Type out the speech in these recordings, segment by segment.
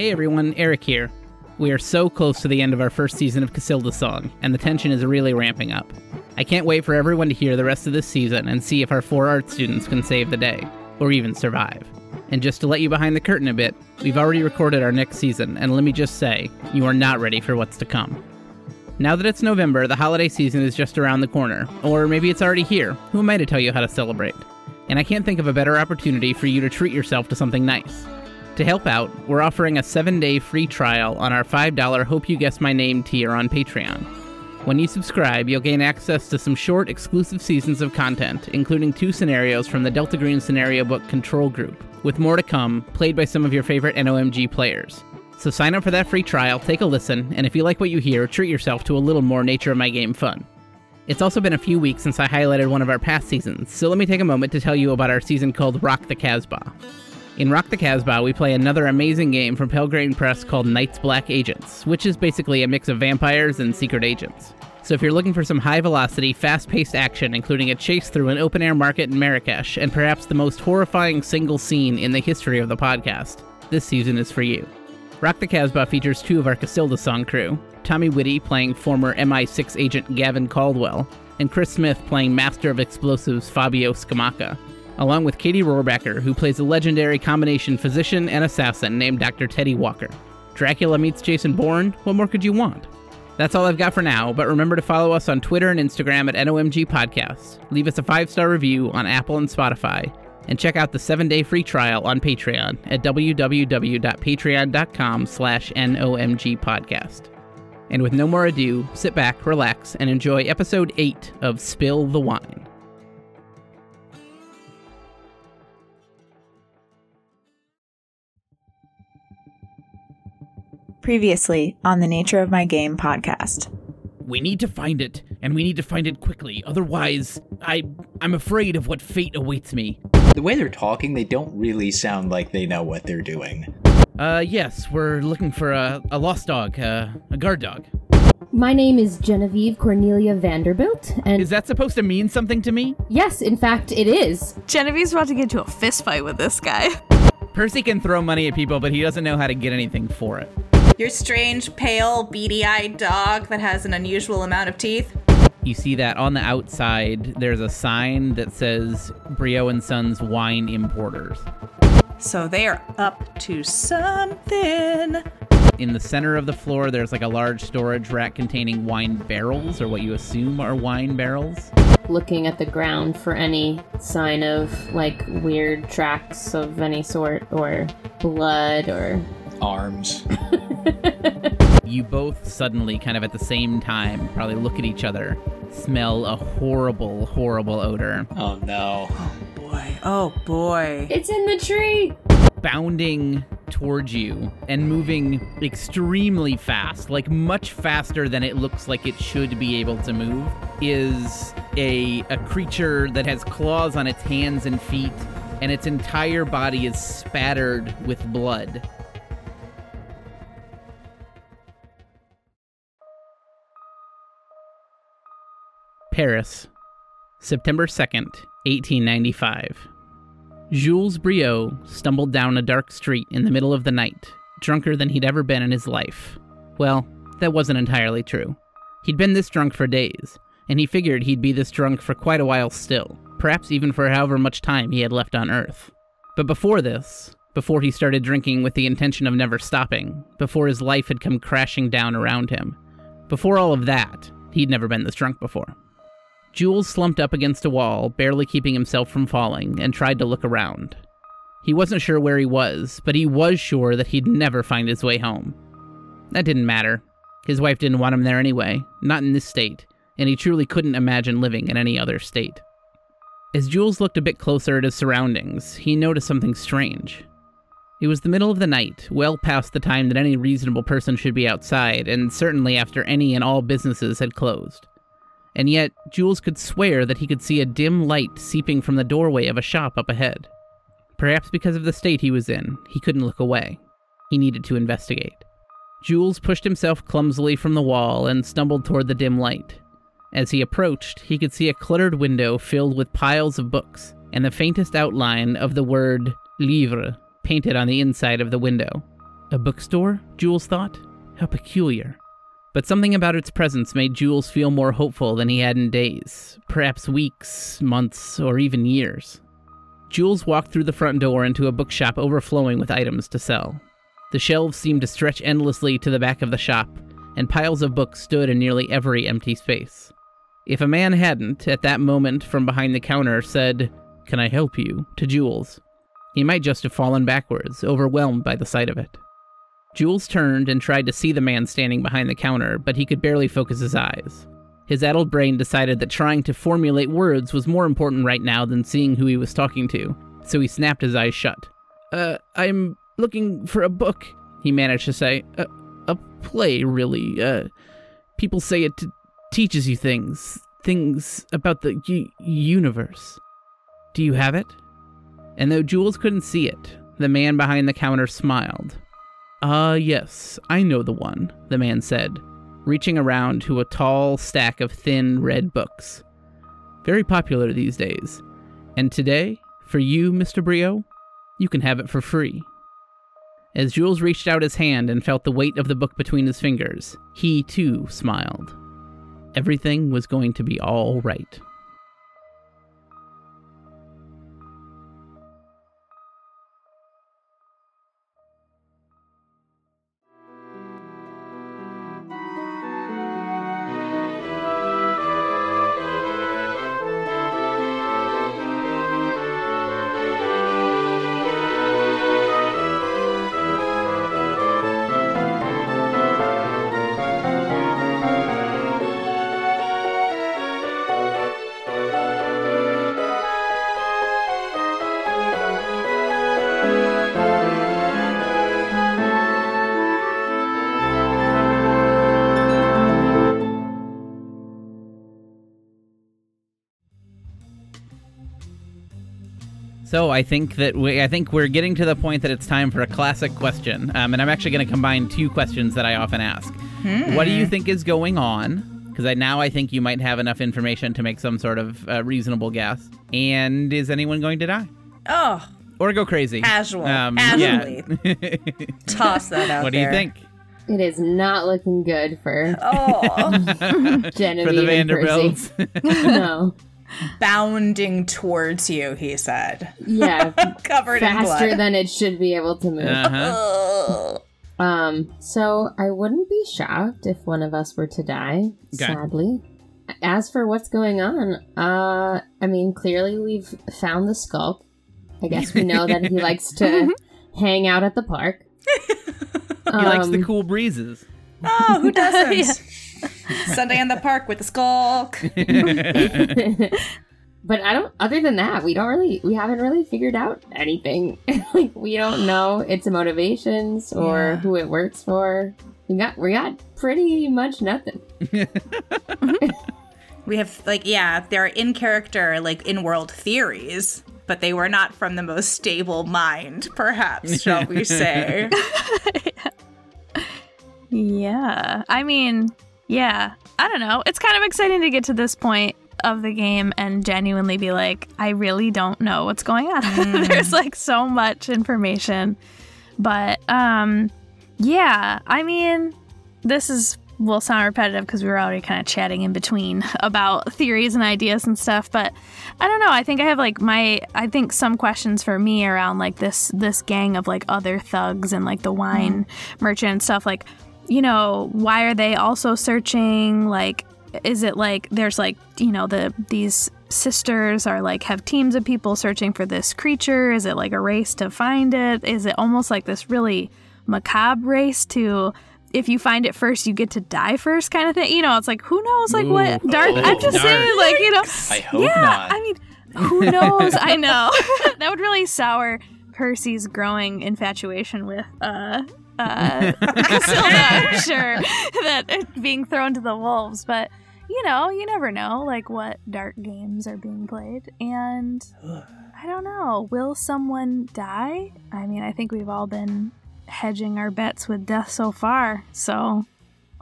Hey everyone, Eric here. We are so close to the end of our first season of Cassilda's Song, and the tension is really ramping up. I can't wait for everyone to hear the rest of this season and see if our four art students can save the day, or even survive. And just to let you behind the curtain a bit, we've already recorded our next season, and let me just say, you are not ready for what's to come. Now that it's November, the holiday season is just around the corner, or maybe it's already here. Who am I to tell you how to celebrate? And I can't think of a better opportunity for you to treat yourself to something nice. To help out, we're offering a seven day free trial on our $5 Hope You Guess My Name tier on Patreon. When you subscribe, you'll gain access to some short, exclusive seasons of content, including two scenarios from the Delta Green scenario book Control Group, with more to come, played by some of your favorite NOMG players. So sign up for that free trial, take a listen, and if you like what you hear, treat yourself to a little more Nature of My Game fun. It's also been a few weeks since I highlighted one of our past seasons, so let me take a moment to tell you about our season called Rock the Casbah. In Rock the Casbah, we play another amazing game from Pelgrane Press called Night's Black Agents, which is basically a mix of vampires and secret agents. So if you're looking for some high velocity, fast paced action, including a chase through an open air market in Marrakesh, and perhaps the most horrifying single scene in the history of the podcast, this season is for you. Rock the Casbah features two of our Cassilda's song crew Tommy Whitty playing former MI6 agent Gavin Caldwell, and Chris Smith playing Master of Explosives Fabio Scamacca along with Katie Rohrbacher, who plays a legendary combination physician and assassin named Dr. Teddy Walker. Dracula meets Jason Bourne, what more could you want? That's all I've got for now, but remember to follow us on Twitter and Instagram at NOMG Podcast, leave us a five-star review on Apple and Spotify, and check out the seven-day free trial on Patreon at www.patreon.com slash NOMG Podcast. And with no more ado, sit back, relax, and enjoy episode 8 of Spill the Wine. Previously on the Nature of My Game podcast. We need to find it, and we need to find it quickly. Otherwise, I I'm afraid of what fate awaits me. The way they're talking, they don't really sound like they know what they're doing. Uh, yes, we're looking for a, a lost dog, uh, a guard dog. My name is Genevieve Cornelia Vanderbilt, and Is that supposed to mean something to me? yes, in fact, it is. Genevieve's about to get into a fist fight with this guy. Percy can throw money at people, but he doesn't know how to get anything for it. Your strange, pale, beady eyed dog that has an unusual amount of teeth. You see that on the outside, there's a sign that says Briot and Sons Wine Importers. So they are up to something. In the center of the floor, there's like a large storage rack containing wine barrels, or what you assume are wine barrels. Looking at the ground for any sign of like weird tracks of any sort, or blood, or Arms. You both suddenly, kind of at the same time, probably look at each other, smell a horrible, horrible odor. Oh no. Oh boy, oh boy. it's in the tree. Bounding towards you and moving extremely fast, like much faster than it looks like it should be able to move, is a, a creature that has claws on its hands and feet, and its entire body is spattered with blood. Paris, September 2nd, 1895. Jules Briot stumbled down a dark street in the middle of the night, drunker than he'd ever been in his life. Well, that wasn't entirely true. He'd been this drunk for days, and he figured he'd be this drunk for quite a while still, perhaps even for however much time he had left on Earth. But before this, before he started drinking with the intention of never stopping, before his life had come crashing down around him, before all of that, he'd never been this drunk before. Jules slumped up against a wall, barely keeping himself from falling, and tried to look around. He wasn't sure where he was, but he was sure that he'd never find his way home. That didn't matter. His wife didn't want him there anyway, not in this state, and he truly couldn't imagine living in any other state. As Jules looked a bit closer at his surroundings, he noticed something strange. It was the middle of the night, well past the time that any reasonable person should be outside, and certainly after any and all businesses had closed. And yet, Jules could swear that he could see a dim light seeping from the doorway of a shop up ahead. Perhaps because of the state he was in, he couldn't look away. He needed to investigate. Jules pushed himself clumsily from the wall and stumbled toward the dim light. As he approached, he could see a cluttered window filled with piles of books, and the faintest outline of the word livre painted on the inside of the window. A bookstore? Jules thought. How peculiar. But something about its presence made Jules feel more hopeful than he had in days, perhaps weeks, months, or even years. Jules walked through the front door into a bookshop overflowing with items to sell. The shelves seemed to stretch endlessly to the back of the shop, and piles of books stood in nearly every empty space. If a man hadn't, at that moment from behind the counter, said, Can I help you? to Jules, he might just have fallen backwards, overwhelmed by the sight of it. Jules turned and tried to see the man standing behind the counter, but he could barely focus his eyes. His addled brain decided that trying to formulate words was more important right now than seeing who he was talking to, so he snapped his eyes shut. Uh, I'm looking for a book, he managed to say. A, a play, really. Uh, people say it t- teaches you things, things about the universe. Do you have it? And though Jules couldn't see it, the man behind the counter smiled. Ah, uh, yes, I know the one, the man said, reaching around to a tall stack of thin red books. Very popular these days. And today, for you, Mr. Briot, you can have it for free. As Jules reached out his hand and felt the weight of the book between his fingers, he too smiled. Everything was going to be all right. So I think that we, I think we're getting to the point that it's time for a classic question, um, and I'm actually going to combine two questions that I often ask. Hmm. What do you think is going on? Because I, now I think you might have enough information to make some sort of uh, reasonable guess. And is anyone going to die Oh, or go crazy? Casual. Um, Casually. yeah. toss that out what do you think It is not looking good for Oh, Genevieve for the Vanderbilts? No. Bounding towards you, he said. Yeah. Covered in faster than it should be able to move. uh-huh. Um, so I wouldn't be shocked if one of us were to die, Okay. sadly. As for what's going on, uh, I mean, clearly we've found the skulk. I guess we know that he likes to hang out at the park. He likes the Um, cool breezes. Oh, who doesn't? Sunday in the park with the skulk. but I don't. Other than that, we don't really. We haven't really figured out anything. like we don't know its motivations or Yeah. who it works for. We got. We got pretty much nothing. We have like yeah, they're in character, like in world theories, but they were not from the most stable mind, perhaps, shall we say? Yeah. I mean, yeah. I don't know. It's kind of exciting to get to this point of the game and genuinely be like, I really don't know what's going on. There's like so much information. But um yeah, I mean, this is will sound repetitive because we were already kind of chatting in between about theories and ideas and stuff, but I don't know. I think I have like my I think some questions for me around like this this gang of like other thugs and like the wine merchant and stuff like you know, why are they also searching? Like, is it like there's like, you know, the these sisters are like have teams of people searching for this creature? Is it like a race to find it? Is it almost like this really macabre race to if you find it first, you get to die first kind of thing? You know, it's like who knows like what dark Oh, I'm just dark. saying, like, you know, I hope yeah, not. I mean, who knows? I know. that would really sour Percy's growing infatuation with uh uh Cassilda, I'm sure. That being thrown to the wolves, but you know, you never know like what dark games are being played and I don't know. Will someone die? I mean, I think we've all been hedging our bets with death so far. So,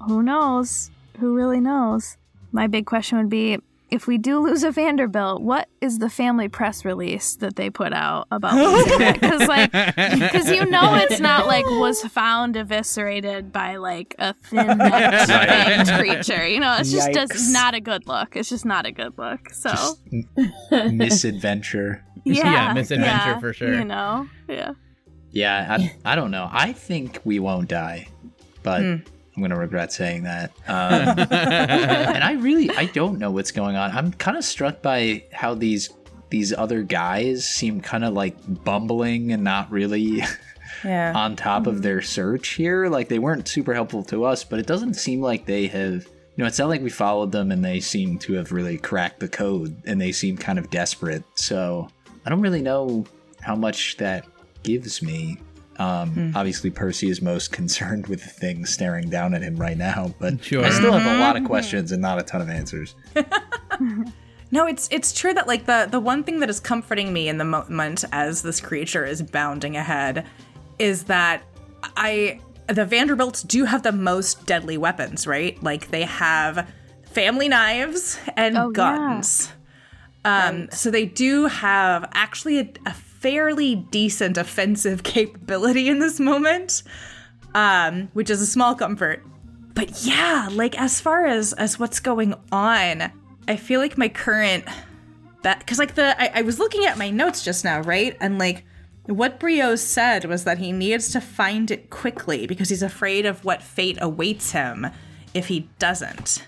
who knows? Who really knows? My big question would be if we do lose a Vanderbilt, what is the family press release that they put out about losing it? Because like, because you know it's not like was found eviscerated by like a thin necked fanged creature. You know, it's just Yikes. does not a good look. It's just not a good look. So Just misadventure. yeah, Yeah, misadventure yeah, for sure. You know, yeah. Yeah, I, I don't know. I think we won't die, but Hmm. I'm gonna regret saying that. Um, and I really, I don't know what's going on. I'm kind of struck by how these these other guys seem kind of like bumbling and not really Yeah. on top Mm-hmm. of their search here. Like they weren't super helpful to us, but it doesn't seem like they have. You know, it's not like we followed them and they seem to have really cracked the code and they seem kind of desperate. So I don't really know how much that gives me. Um, Hmm. Obviously, Percy is most concerned with the thing staring down at him right now, but Sure. I still have a lot of questions and not a ton of answers. No, it's it's true that like the the one thing that is comforting me in the moment as this creature is bounding ahead is that I the Vanderbilts do have the most deadly weapons, right? Like they have family knives and Oh, yeah. guns. Um, so they do have actually a, a fairly decent offensive capability in this moment, um, which is a small comfort. But yeah, like as far as as what's going on, I feel like my current that because like the I, I was looking at my notes just now, right? And like what Briot said was that he needs to find it quickly because he's afraid of what fate awaits him if he doesn't.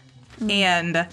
And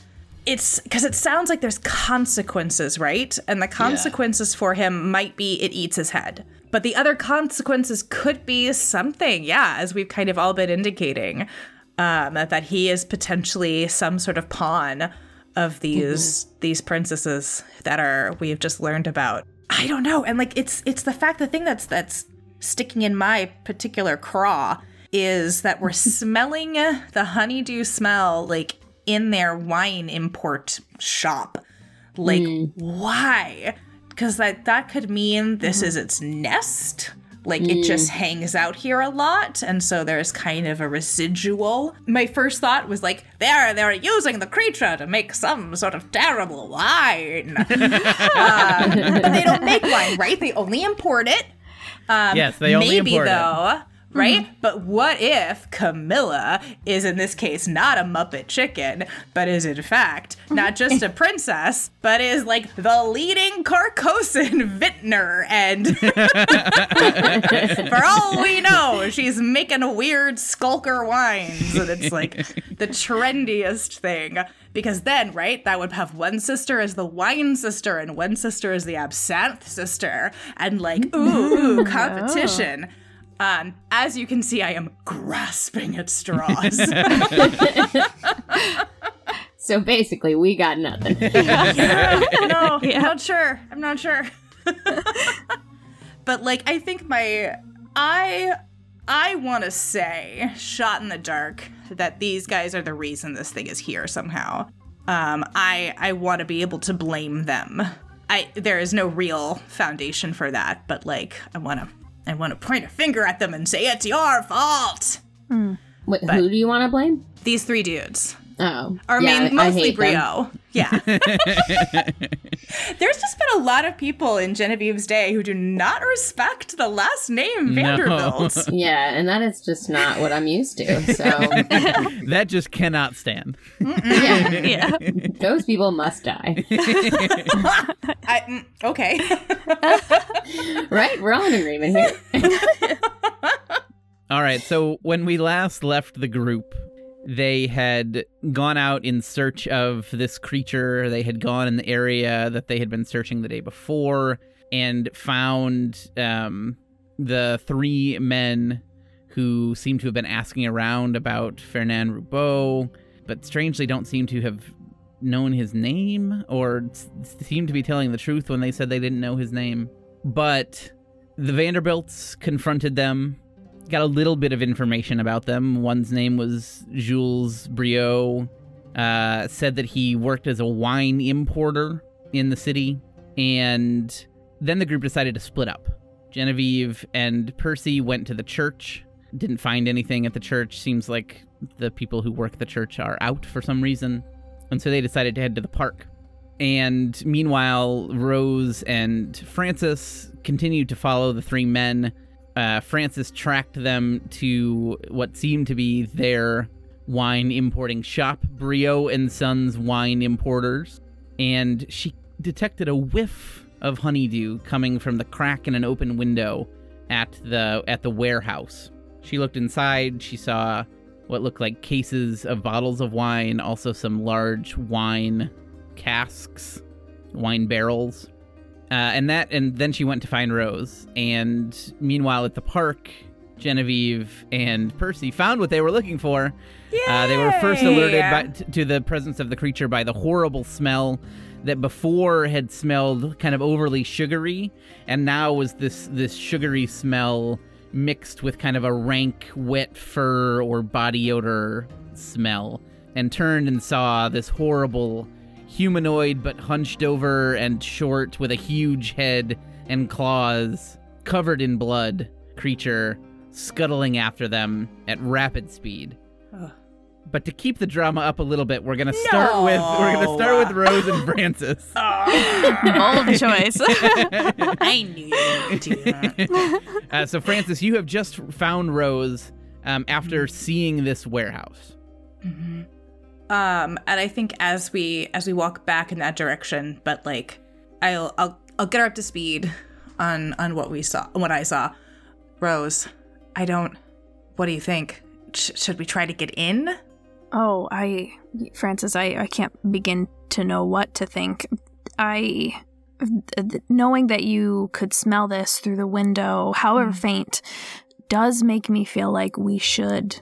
it's because it sounds like there's consequences, right? And the consequences for him might be it eats his head. But the other consequences could be something, yeah, as we've kind of all been indicating, um, that he is potentially some sort of pawn of these these princesses that are we have just learned about. I don't know, and like it's it's the fact the thing that's that's sticking in my particular craw is that we're smelling the honeydew smell like in their wine import shop. Like mm. why? Because that that could mean this mm-hmm. is its nest. Like it mm. just hangs out here a lot, and so there's kind of a residual. My first thought was like, they're they're using the creature to make some sort of terrible wine, Um, but they don't make wine, right? They only import it. Um, yes, they only Maybe import it. Right? Mm-hmm. But what if Camilla is in this case not a Muppet chicken, but is in fact not mm-hmm. just a princess, but is like the leading Carcosan vintner, and for all we know, she's making weird skulker wines, and it's like the trendiest thing. Because then, right, that would have one sister as the wine sister and one sister as the absinthe sister, and like, ooh, ooh oh. competition. Um, as you can see, I am grasping at straws. So basically, we got nothing. no, I'm not sure. I'm not sure. but like, I think my I I want to say, shot in the dark, that these guys are the reason this thing is here somehow. Um, I I want to be able to blame them. I there is no real foundation for that, but like, I want to I want to point a finger at them and say it's your fault. Hmm. Wait, who do you want to blame? These three dudes. Oh, Or yeah, I mean, I mostly them. Briot. Yeah. There's just been a lot of people in Genevieve's day who do not respect the last name Vanderbilt. Yeah, and that is just not what I'm used to. So That just cannot stand. yeah, Yeah. those people must die. I, mm, okay. Right? We're all in agreement here. All right, so when we last left the group, they had gone out in search of this creature. They had gone in the area that they had been searching the day before and found um, the three men who seem to have been asking around about Fernand Roubaud, but strangely don't seem to have known his name or s- seem to be telling the truth when they said they didn't know his name. But the Vanderbilts confronted them got a little bit of information about them. One's name was Jules Briot. Uh, said that he worked as a wine importer in the city, and then the group decided to split up. Genevieve and Percy went to the church. Didn't find anything at the church. Seems like the people who work the church are out for some reason, and so they decided to head to the park. And meanwhile, Rose and Frances continued to follow the three men. Uh, Frances tracked them to what seemed to be their wine importing shop, Briot and Sons Wine Importers, and she detected a whiff of honeydew coming from the crack in an open window at the at the warehouse. She looked inside, she saw what looked like cases of bottles of wine, also some large wine casks, wine barrels. Uh, and that and then she went to find Rose. And meanwhile at the park, Genevieve and Percy found what they were looking for. Uh, they were first alerted by, t- to the presence of the creature by the horrible smell that before had smelled kind of overly sugary, and now was this this sugary smell mixed with kind of a rank, wet fur or body odor smell, and turned and saw this horrible humanoid but hunched over and short with a huge head and claws covered in blood creature scuttling after them at rapid speed. But to keep the drama up a little bit, we're gonna start with we're gonna start with Rose and Frances. Bold choice. I knew you would do that. Uh, so Frances, you have just found Rose um, after seeing this warehouse. Um, and I think as we as we walk back in that direction, but like I'll I'll I'll get her up to speed on on what we saw, what I saw. Rose, I don't. What do you think? Sh- should we try to get in? oh, I, Frances, I, I can't begin to know what to think. I, th- knowing that you could smell this through the window, however faint, does make me feel like we should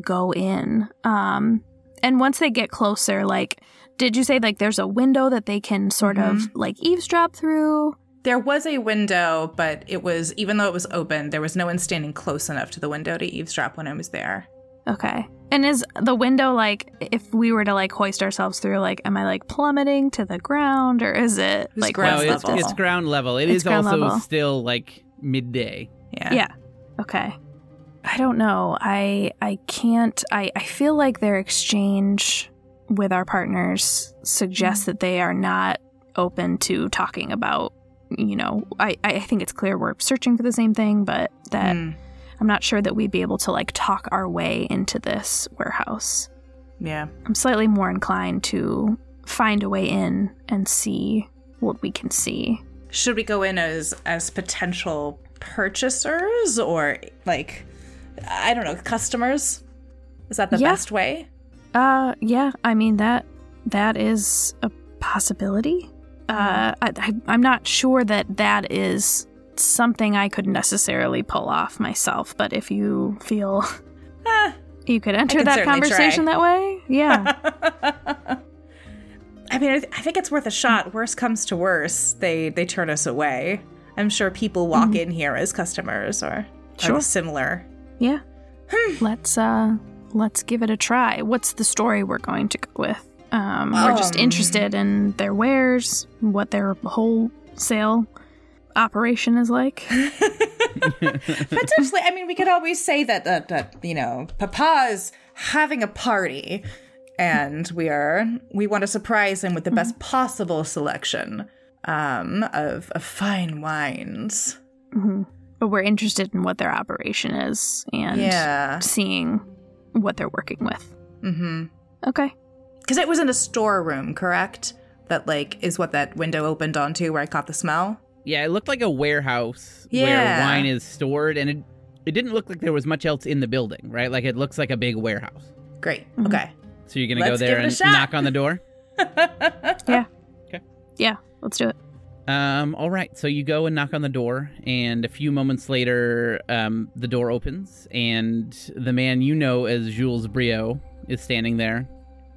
go in. Um, and once they get closer, like, did you say like there's a window that they can sort of mm-hmm. like eavesdrop through? There was a window, but it was even though it was open, there was no one standing close enough to the window to eavesdrop when I was there. Okay. And is the window like if we were to like hoist ourselves through, like am I like plummeting to the ground or is it It's like ground no, it's, level. it's ground level. It It's is also level. still like midday. Yeah. Yeah. Okay. I don't know. I I can't I, I feel like their exchange with our partners suggests that they are not open to talking about you know, I, I think it's clear we're searching for the same thing, but that Mm, I'm not sure that we'd be able to like talk our way into this warehouse. yeah. I'm slightly more inclined to find a way in and see what we can see. Should we go in as as potential purchasers or like I don't know, customers? Is that the Yeah. best way? Uh, yeah. I mean that that is a possibility. Uh, I, I, I'm not sure that that is something I could necessarily pull off myself. But if you feel Ah, you could enter that conversation try. that way, yeah. I mean, I, th- I think it's worth a shot. Worst comes to worst, they they turn us away. I'm sure people walk in here as customers or, Sure. or similar. Yeah. let's uh let's give it a try. What's the story we're going to go with? Um, we're just Um. interested in their wares, what their wholesale operation is like. Potentially, I mean, we could always say that that, that you know, Papa's having a party, and we are we want to surprise him with the best possible selection um, of of fine wines. hmm But we're interested in what their operation is and Yeah. seeing what they're working with. Mm-hmm. Okay. Because it was in a storeroom, correct? That like is what that window opened onto, where I caught the smell. Yeah, it looked like a warehouse where wine is stored, and it it didn't look like there was much else in the building, right? Like it looks like a big warehouse. Great. Mhm. Okay. So you're gonna go Let's there give it a and shot. knock on the door. Yeah. Okay. Yeah, let's do it. Um, all right, so you go and knock on the door, and a few moments later, um, the door opens, and the man you know as Jules Briot is standing there,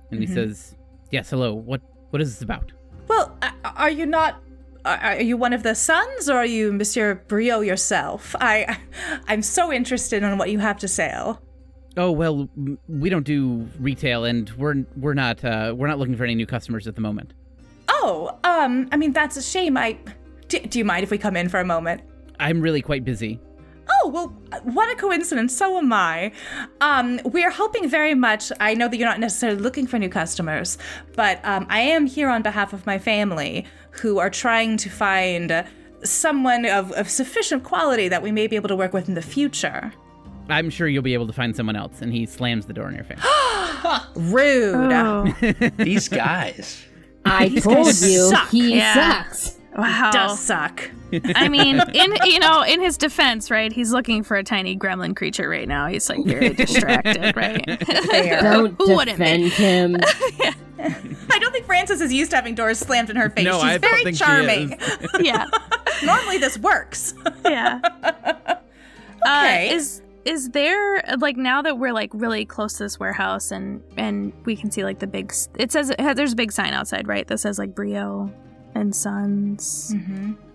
and he Mhm. says, "Yes, hello. What what is this about?" Well, are you not? Are are you one of the sons, or are you Monsieur Briot yourself? I, I'm so interested in what you have to sell. Oh well, we don't do retail, and we're we're not uh, we're not looking for any new customers at the moment. Oh, um, I mean that's a shame. I, do, do you mind if we come in for a moment? I'm really quite busy. Oh, well, what a coincidence. So am I. Um, we're hoping very much. I know that you're not necessarily looking for new customers, but um, I am here on behalf of my family who are trying to find someone of, of sufficient quality that we may be able to work with in the future. I'm sure you'll be able to find someone else. And he slams the door in your face. Rude. Oh, These guys. I told you suck. he Yeah. sucks. wow. Does suck. I mean, in you know, in his defense, right? He's looking for a tiny gremlin creature right now. He's like very distracted, right? Don't Who wouldn't be? defend him. I don't think Frances is used to having doors slammed in her face. No, She's I don't very think she charming. yeah, Normally, this works. yeah. Okay. Uh, is is there like now that we're like really close to this warehouse and and we can see like the big it says it has, there's a big sign outside right that says like Briot and Sons.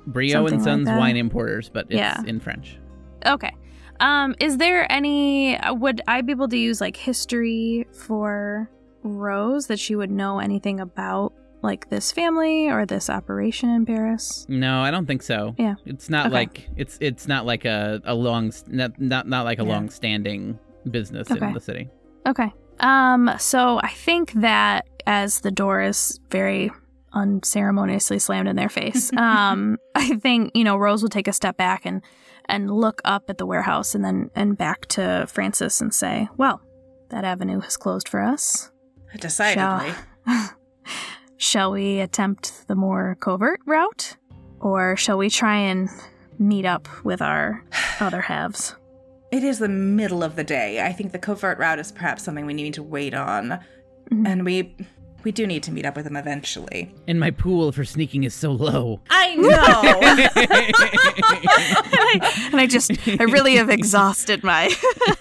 Briot Something and Sons that. Wine Importers, but it's Yeah. in French. Okay. Um, is there any? uh, Would I be able to use like history for Rose that she would know anything about like this family or this operation in Paris? No, I don't think so. Yeah. It's not Okay. like it's it's not like a, a long not not not like a Yeah. long standing business Okay. in the city. Okay. Um, so I think that as the door is very unceremoniously slammed in their face, um, I think, you know, Rose will take a step back and and look up at the warehouse and then and back to Frances and say, Well, that avenue has closed for us. Decidedly. Shall, shall we attempt the more covert route? Or shall we try and meet up with our other halves? It is the middle of the day. I think the covert route is perhaps something we need to wait on. Mhm. And we we do need to meet up with them eventually. And my pool for sneaking is so low. I know. and I just, I really have exhausted my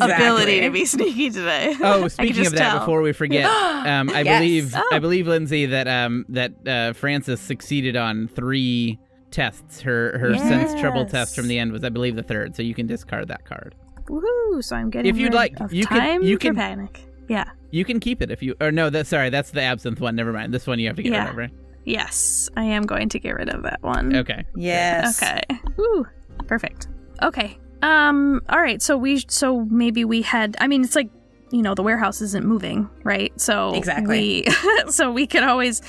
ability to be sneaky today. Oh, speaking of that, tell. before we forget, um, I Yes. believe Oh. I believe Lindsay that um, that uh, Frances succeeded on three tests. Her her sense trouble test from the end was, I believe, the third. So you can discard that card. Woohoo! So I'm getting If you'd rid like, of you can- you can- panic. Yeah. You can keep it if you. Or no, that sorry, that's the absinthe one. Never mind. This one you have to get Yeah. rid of, right? Yes, I am going to get rid of that one. Okay. yes. Okay. Ooh, perfect. Okay. Um. All right. So we. So maybe we had. I mean, it's like you know the warehouse isn't moving, right? So Exactly. We, so we could always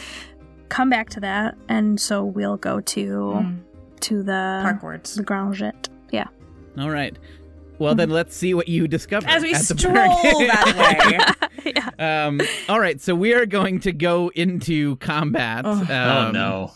come back to that, and so we'll go to Mm, to the Parkwards. the Grangette. Yeah. All right. Well, then let's see what you discover As we at the stroll park. that way. yeah. um, all right, so we are going to go into combat. Oh. oh um, no.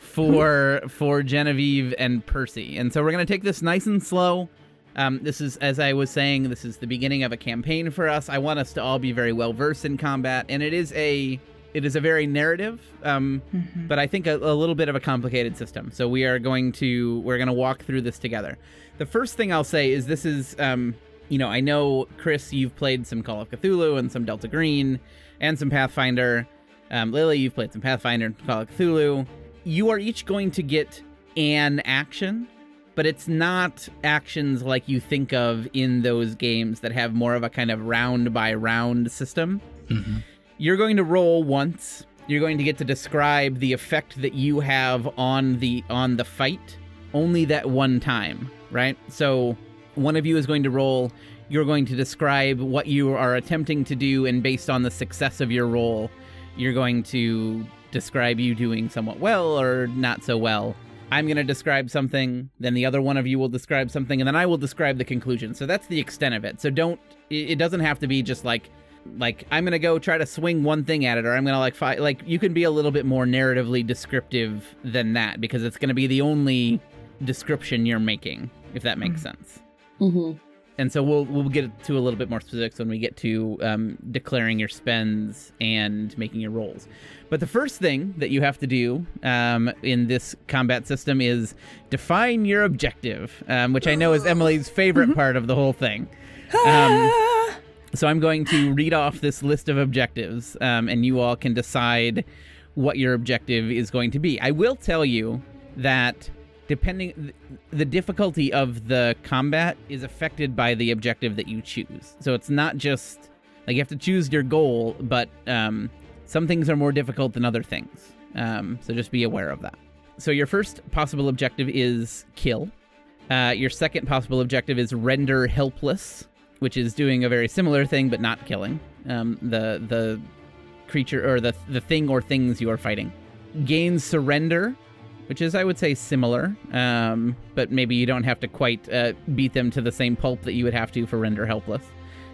for for Genevieve and Percy. And so we're going to take this nice and slow. Um, this is, as I was saying, this is the beginning of a campaign for us. I want us to all be very well versed in combat, and it is a it is a very narrative, um, but I think a, a little bit of a complicated system. So we are going to we're going to walk through this together. The first thing I'll say is this is um, you know I know Chris, you've played some Call of Cthulhu and some Delta Green and some Pathfinder. Um, Lily, you've played some Pathfinder and Call of Cthulhu you are each going to get an action, but it's not actions like you think of in those games that have more of a kind of round by round system. You're going to roll once. You're going to get to describe the effect that you have on the on the fight only that one time, right? So one of you is going to roll you're going to describe what you are attempting to do and based on the success of your roll, you're going to describe you doing somewhat well or not so well. I'm going to describe something, then the other one of you will describe something, and then I will describe the conclusion. So that's the extent of it. So don't, it doesn't have to be just like, like I'm going to go try to swing one thing at it, or I'm going to like fight. Like you can be a little bit more narratively descriptive than that because it's going to be the only description you're making, if that makes sense Mm-hmm. and so we'll we'll get to a little bit more specifics when we get to um, declaring your spends and making your rolls. But the first thing that you have to do um, in this combat system is define your objective, um, which I know is Emily's favorite part of the whole thing. Um, so I'm going to read off this list of objectives, um, and you all can decide what your objective is going to be. I will tell you that depending the difficulty of the combat is affected by the objective that you choose. So it's not just like you have to choose your goal, but um, some things are more difficult than other things. Um, so just be aware of that. So your first possible objective is kill. Uh, your second possible objective is render helpless, which is doing a very similar thing but not killing um, the the creature or the the thing or things you are fighting. Gain surrender, which is I would say similar, um, but maybe you don't have to quite uh, beat them to the same pulp that you would have to for render helpless.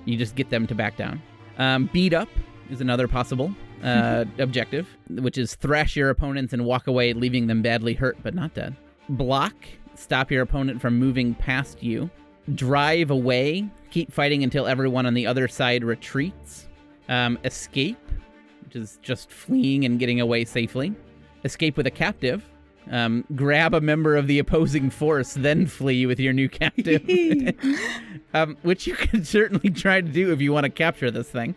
You just get them to back down. Um, beat up is another possible uh, objective, which is thrash your opponents and walk away, leaving them badly hurt but not dead. Block, stop your opponent from moving past you. Drive away, keep fighting until everyone on the other side retreats. Um, escape, which is just fleeing and getting away safely. Escape with a captive. Um, grab a member of the opposing force, then flee with your new captive. um, which you can certainly try to do if you want to capture this thing.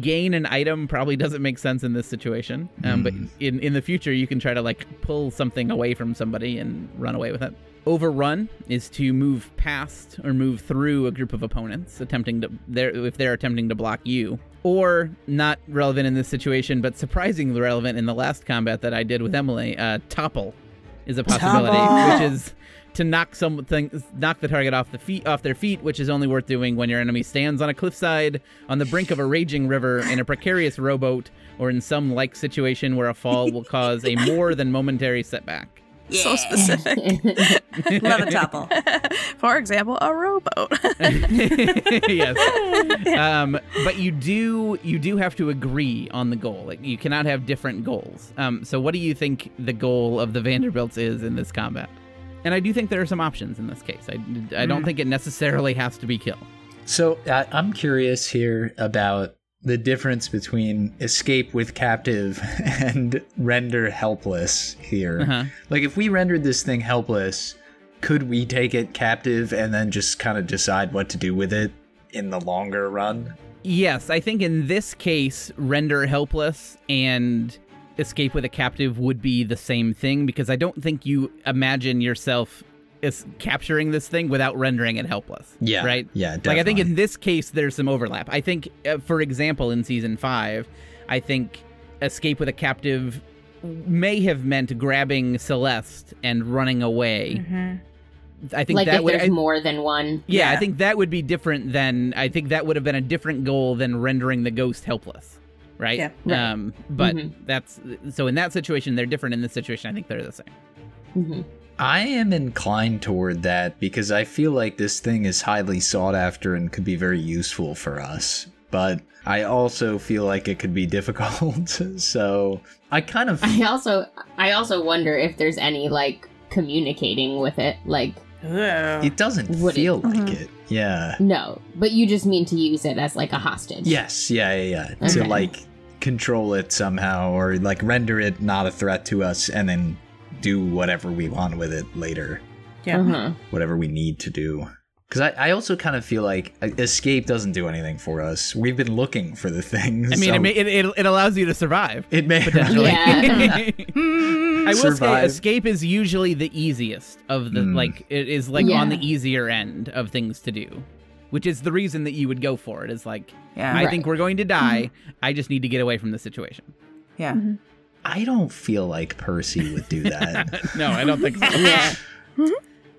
Gain an item probably doesn't make sense in this situation, um, but in in the future you can try to like pull something away from somebody and run away with it. Overrun is to move past or move through a group of opponents attempting to they're, if they're attempting to block you. Or not relevant in this situation, but surprisingly relevant in the last combat that I did with Emily. Uh, topple is a possibility, Topple. which is to knock something, knock the target off the feet, off their feet, which is only worth doing when your enemy stands on a cliffside, on the brink of a raging river, in a precarious rowboat, or in some like situation where a fall will cause a more than momentary setback. So specific. Love a topple. For example, a rowboat. yes. Um, but you do you do have to agree on the goal. Like you cannot have different goals. Um, so what do you think the goal of the Vanderbilts is in this combat? And I do think there are some options in this case. I, I don't think it necessarily has to be kill. So I I'm curious here about the difference between escape with captive and render helpless here. Uh-huh. Like if we rendered this thing helpless, could we take it captive and then just kind of decide what to do with it in the longer run? Yes, I think in this case, render helpless and escape with a captive would be the same thing because I don't think you imagine yourself as capturing this thing without rendering it helpless. Yeah, Right? yeah, definitely. Like I think in this case there's some overlap. I think uh, for example in season 5, I think escape with a captive may have meant grabbing Celeste and running away. I think like that if would there's I- more than one. yeah, I think that would be different than I think that would have been a different goal than rendering the ghost helpless, right? Yeah. Right. Um, but Mhm. that's so in that situation they're different. In this situation, I think they're the same. hmm I am inclined toward that because I feel like this thing is highly sought after and could be very useful for us. But I also feel like it could be difficult. so I kind of I also I also wonder if there's any like communicating with it. Like it doesn't Would it- feel like Mhm. it. Yeah. no, but you just mean to use it as like a hostage. Yes, yeah, yeah, yeah. To like control it somehow or like render it not a threat to us and then do whatever we want with it later. Yeah. Uh-huh. Whatever we need to do. Because I, I also kind of feel like uh, escape doesn't do anything for us. We've been looking for the things. I mean, it, may, it, it it allows you to survive it may potentially. Yeah. I will Survive. say escape is usually the easiest of the Mm. like it is like Yeah. on the easier end of things to do. Which is the reason that you would go for it. Is like Yeah. I Right. think we're going to die. I just need to get away from the situation. yeah. I don't feel like Percy would do that. no, I don't think so. Yeah.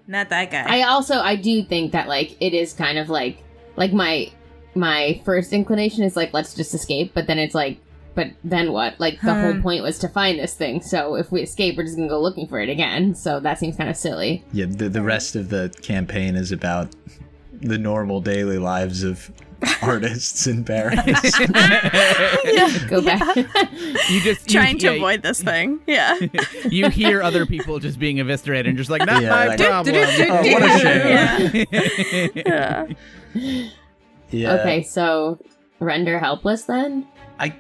Not that guy. I also I do think that like it is kind of like like my my first inclination is like let's just escape, but then it's like but then what? Like the whole Hmm. point was to find this thing. So if we escape, we're just gonna go looking for it again. So that seems kind of silly. yeah, the, the rest of the campaign is about the normal daily lives of artists in Paris. Go back. You just you- Trying to yeah, avoid this thing. Yeah. You hear other people just being eviscerated and just like not Yeah, my like- problem. Oh, what a shame. yeah. yeah. Okay, so render helpless then. I,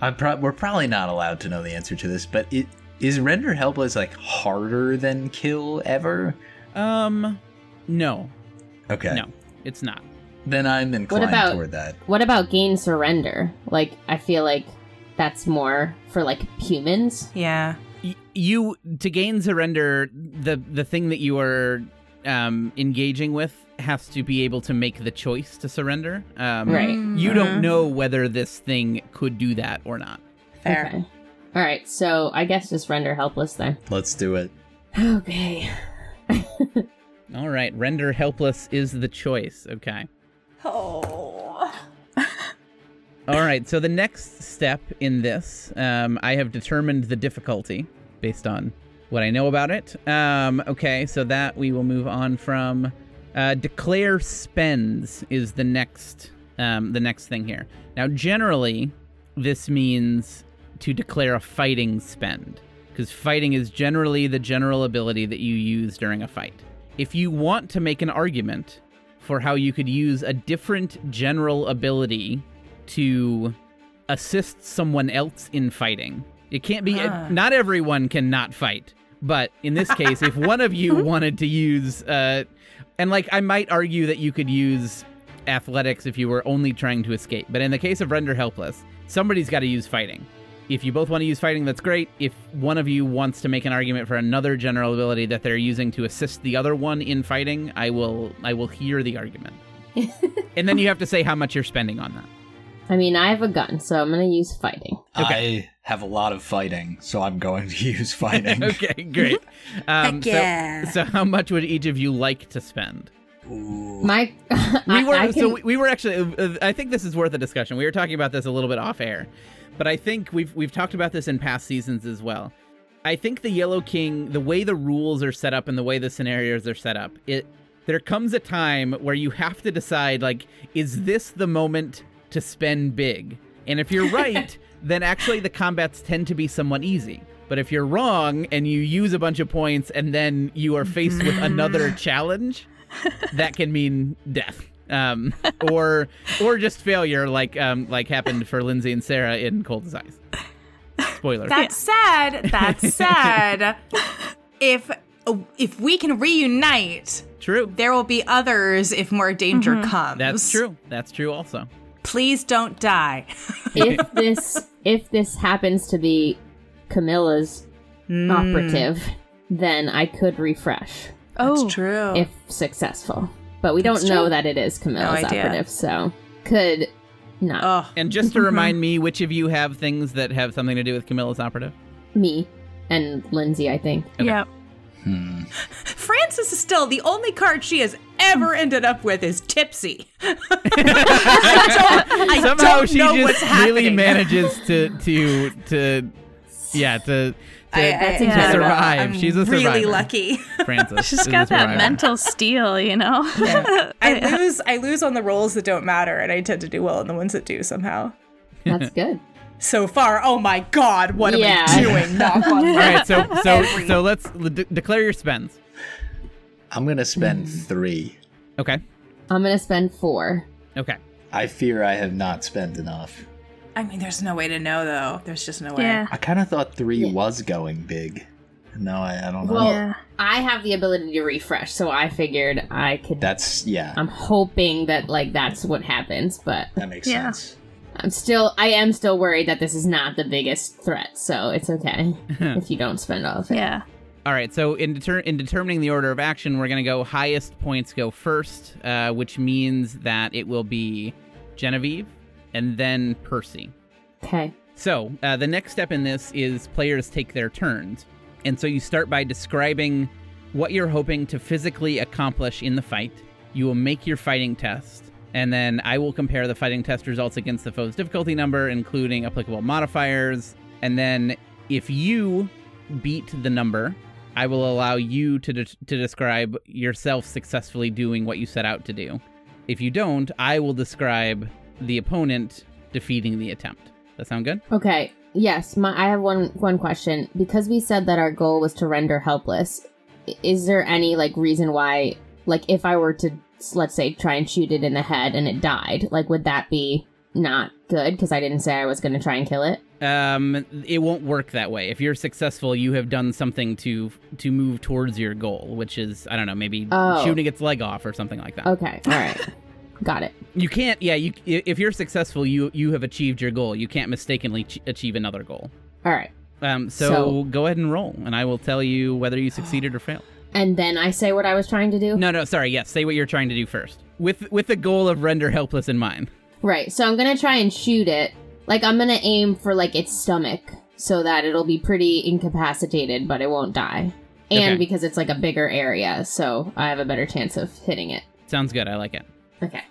I'm pro- we're probably not allowed to know the answer to this, but it is render helpless like harder than kill ever? Um, no, Okay. no, it's not. Then I'm inclined about- toward that. What about gain surrender? Like I feel like that's more for like humans. yeah. Y- you to gain surrender, the the thing that you are um engaging with has to be able to make the choice to surrender. Um, Right. You don't know whether this thing could do that or not. Fair. Okay. All right, so I guess just render helpless then. Let's do it. Okay. All right, render helpless is the choice. Okay. Oh. All right, so the next step in this, um, I have determined the difficulty based on what I know about it. Um, okay, so that we will move on from. Uh, declare spends is the next um, the next thing here. Now, generally, this means to declare a fighting spend because fighting is generally the general ability that you use during a fight. If you want to make an argument for how you could use a different general ability to assist someone else in fighting. It can't be, Huh. not everyone can not fight. But in this case, if one of you wanted to use, uh, and like I might argue that you could use athletics if you were only trying to escape. But in the case of render helpless, somebody's got to use fighting. If you both want to use fighting, that's great. If one of you wants to make an argument for another general ability that they're using to assist the other one in fighting, I will I will hear the argument. and then you have to say how much you're spending on that. I mean, I have a gun, so I'm gonna use fighting. I have a lot of fighting, so I'm going to use fighting. okay, great. Um, Heck so- So, how much would each of you like to spend? Ooh. My, We were I can, so we, we were actually. Uh, I think this is worth a discussion. We were talking about this a little bit off air, but I think we've we've talked about this in past seasons as well. I think the Yellow King, the way the rules are set up and the way the scenarios are set up, it there comes a time where you have to decide like, is this the moment to spend big? And if you're right, then actually the combats tend to be somewhat easy. But if you're wrong and you use a bunch of points and then you are faced with another challenge, that can mean death. Um, or or just failure like um, like happened for Lindsay and Sarah in Cold as Ice. Spoiler. That said, that said, if if we can reunite, true. there will be others if more danger comes. That's true. That's true also. Please don't die. if this if this happens to be Camilla's operative, then I could refresh Oh, true. if successful. But we don't That's know true. that it is Camilla's No idea. operative, so could not oh, And just to remind me, which of you have things that have something to do with Camilla's operative? me and Lindsay. I think. Okay. yeah. Hmm. Frances is still the only card she has ever ended up with is tipsy. I don't, I Somehow don't she know just really happening. manages to to to yeah to to, I, I, That's to incredible. survive. I'm She's a really lucky. Frances. She's is a got that mental steel, you know? I lose. I lose on the rolls that don't matter, and I tend to do well on the ones that do somehow. That's good. So far, oh my god, what Yeah. am I doing? Knock on All right, so so so let's de- declare your spends. I'm gonna spend hmm. three. Okay. I'm gonna spend four. Okay. I fear I have not spent enough. I mean, there's no way to know though. There's just no way. Yeah. I kind of thought three Yeah. was going big. No, I, I don't know. Well, Yeah. I have the ability to refresh, so I figured I could. That's yeah. I'm hoping that like that's what happens, but that makes Yeah. sense. I'm still I am still worried that this is not the biggest threat, so it's okay if you don't spend all of it. Yeah. All right. So in deter- in determining the order of action, we're gonna go highest points go first, uh, which means that it will be Genevieve and then Percy. Okay. So, uh, the next step in this is players take their turns. And so you start by describing what you're hoping to physically accomplish in the fight. You will make your fighting test, and then I will compare the fighting test results against the foe's difficulty number, including applicable modifiers. And then if you beat the number, I will allow you to, de- to describe yourself successfully doing what you set out to do. If you don't, I will describe the opponent defeating the attempt. That sound good? Okay. Yes, my I have one one question. Because we said that our goal was to render helpless, is there any like reason why like if I were to let's say try and shoot it in the head and it died, like would that be not good because I didn't say I was going to try and kill it? Um, it won't work that way. If you're successful, you have done something to to move towards your goal, which is I don't know, maybe Oh. shooting its leg off or something like that. Okay. All right. Got it. You can't. Yeah, you if you're successful, you you have achieved your goal. You can't mistakenly ch- achieve another goal. All right. Um, so, So- go ahead and roll, and I will tell you whether you succeeded or failed. And then I say what I was trying to do? No, no, sorry. Yes, say what you're trying to do first, with with the goal of render helpless in mind. Right. So I'm going to try and shoot it. Like I'm going to aim for like its stomach so that it'll be pretty incapacitated but it won't die. and Okay. because it's like a bigger area, so I have a better chance of hitting it. Sounds good. I like it. Okay.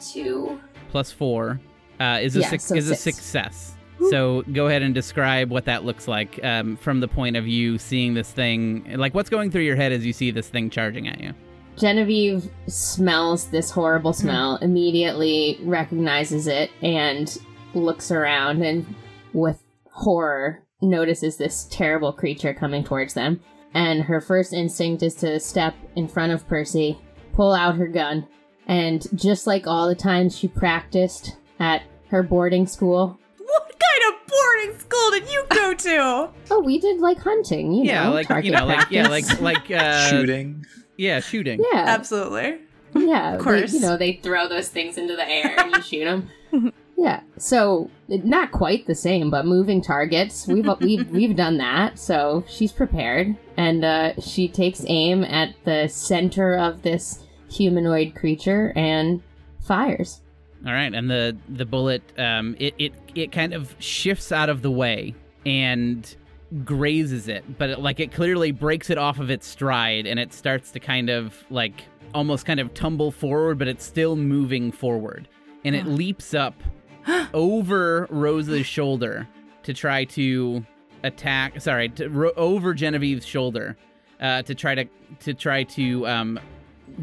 Two. Plus four uh, is a Yeah, suc so is a success. So go ahead and describe what that looks like um, from the point of view seeing this thing. Like what's going through your head as you see this thing charging at you. Genevieve smells this horrible smell, immediately recognizes it, and looks around and, with horror, notices this terrible creature coming towards them. And her first instinct is to step in front of Percy, pull out her gun, and just like all the times she practiced at her boarding school. What kind of boarding school did you go to? Oh, we did like hunting, you yeah, know, like you know, like yeah, like like uh, Shooting. Yeah, shooting. yeah, Absolutely. Yeah, Of they- course. you know, they throw those things into the air and you shoot them. yeah, so not quite the same, but moving targets. We've we've we've done that, so she's prepared, and uh, she takes aim at the center of this humanoid creature and fires. All right, and the the bullet um it it it kind of shifts out of the way and grazes it, but it, like it clearly breaks it off of its stride and it starts to kind of like almost kind of tumble forward, but it's still moving forward. And it leaps up over Rose's shoulder to try to attack, sorry, to, ro- over Genevieve's shoulder uh to try to to try to um